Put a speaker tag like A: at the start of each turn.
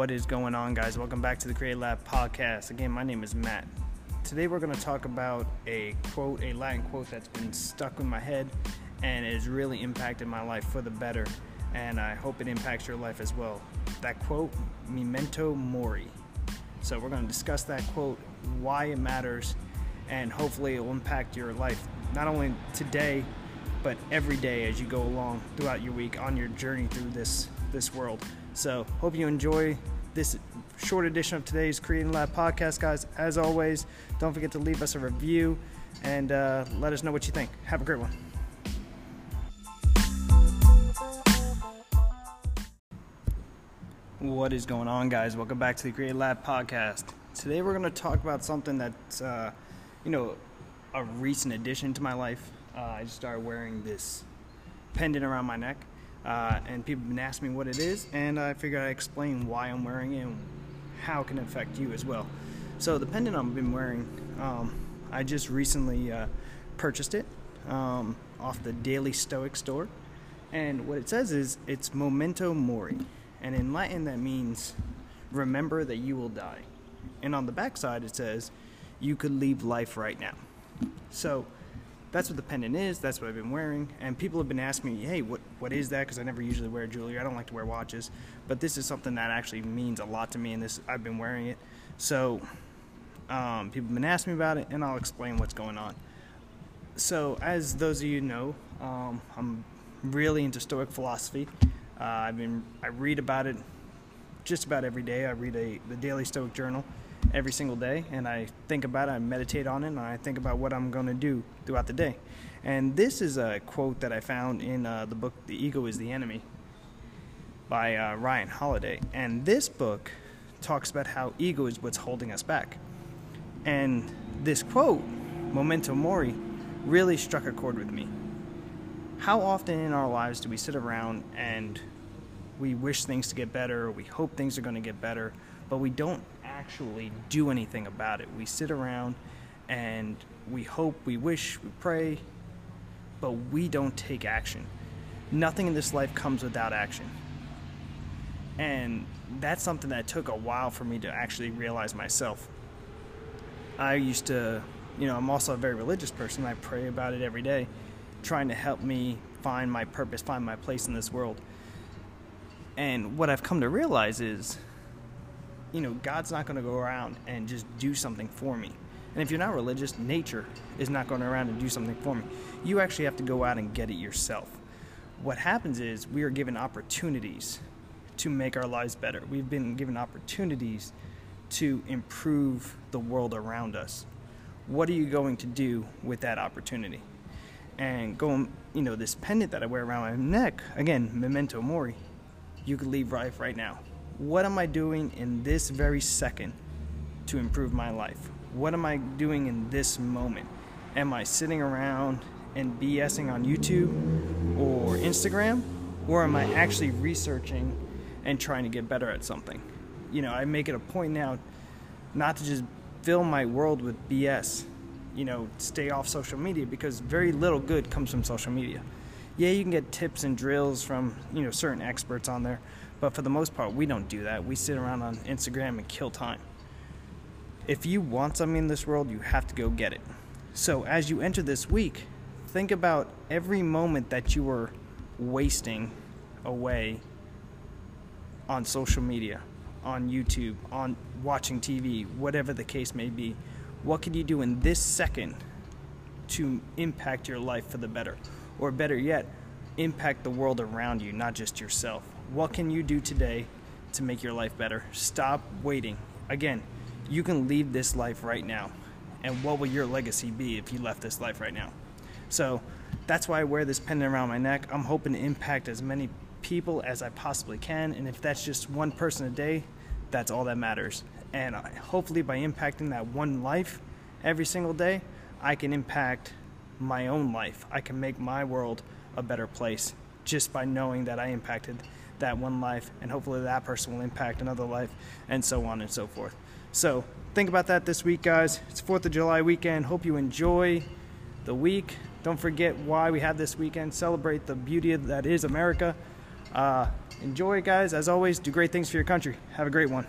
A: What is going on, guys? Welcome back to the Create Lab podcast. Again, my name is Matt. Today, we're going to talk about a quote, a Latin quote that's been stuck in my head and has really impacted my life for the better. And I hope it impacts your life as well. That quote, memento mori. So, we're going to discuss that quote, why it matters, and hopefully, it will impact your life not only today, but every day as you go along throughout your week on your journey through this this world. So, hope you enjoy this short edition of today's Creating Lab podcast, guys. As always, don't forget to leave us a review and uh, let us know what you think. Have a great one. What is going on, guys? Welcome back to the Create Lab podcast. Today, we're going to talk about something that's, uh, you know, a recent addition to my life. Uh, I just started wearing this pendant around my neck, uh, and people have been asking me what it is, and I figured I'd explain why I'm wearing it and how it can affect you as well. So, the pendant I've been wearing, um, I just recently uh, purchased it um, off the Daily Stoic store, and what it says is it's Memento Mori and in Latin that means remember that you will die. And on the backside it says you could leave life right now. So that's what the pendant is. That's what I've been wearing. And people have been asking me, hey, what, what is that? Because I never usually wear jewelry. I don't like to wear watches. But this is something that actually means a lot to me, and this I've been wearing it. So um, people have been asking me about it, and I'll explain what's going on. So, as those of you know, um, I'm really into Stoic philosophy. Uh, I've been I read about it just about every day. I read a the Daily Stoic Journal every single day, and I think about it, I meditate on it, and I think about what I'm going to do throughout the day. And this is a quote that I found in uh, the book "The Ego Is the Enemy" by uh, Ryan Holiday, and this book talks about how ego is what's holding us back. And this quote, "Memento Mori," really struck a chord with me how often in our lives do we sit around and we wish things to get better, or we hope things are going to get better, but we don't actually do anything about it? We sit around and we hope, we wish, we pray, but we don't take action. Nothing in this life comes without action. And that's something that took a while for me to actually realize myself. I used to, you know, I'm also a very religious person. I pray about it every day trying to help me find my purpose, find my place in this world. And what I've come to realize is, you know, God's not going to go around and just do something for me. And if you're not religious, nature is not going around and do something for me. You actually have to go out and get it yourself. What happens is we are given opportunities to make our lives better. We've been given opportunities to improve the world around us. What are you going to do with that opportunity? and going, you know, this pendant that I wear around my neck, again, memento mori, you could leave life right now. What am I doing in this very second to improve my life? What am I doing in this moment? Am I sitting around and BSing on YouTube or Instagram? Or am I actually researching and trying to get better at something? You know, I make it a point now not to just fill my world with BS you know, stay off social media because very little good comes from social media. Yeah, you can get tips and drills from, you know, certain experts on there, but for the most part, we don't do that. We sit around on Instagram and kill time. If you want something in this world, you have to go get it. So, as you enter this week, think about every moment that you were wasting away on social media, on YouTube, on watching TV, whatever the case may be what can you do in this second to impact your life for the better? Or better yet, impact the world around you, not just yourself. What can you do today to make your life better? Stop waiting. Again, you can leave this life right now. And what will your legacy be if you left this life right now? So that's why I wear this pendant around my neck. I'm hoping to impact as many people as I possibly can. And if that's just one person a day, that's all that matters. And uh, hopefully, by impacting that one life every single day, I can impact my own life. I can make my world a better place just by knowing that I impacted that one life, and hopefully, that person will impact another life, and so on and so forth. So, think about that this week, guys. It's 4th of July weekend. Hope you enjoy the week. Don't forget why we have this weekend. Celebrate the beauty that is America. Uh, enjoy, guys. As always, do great things for your country. Have a great one.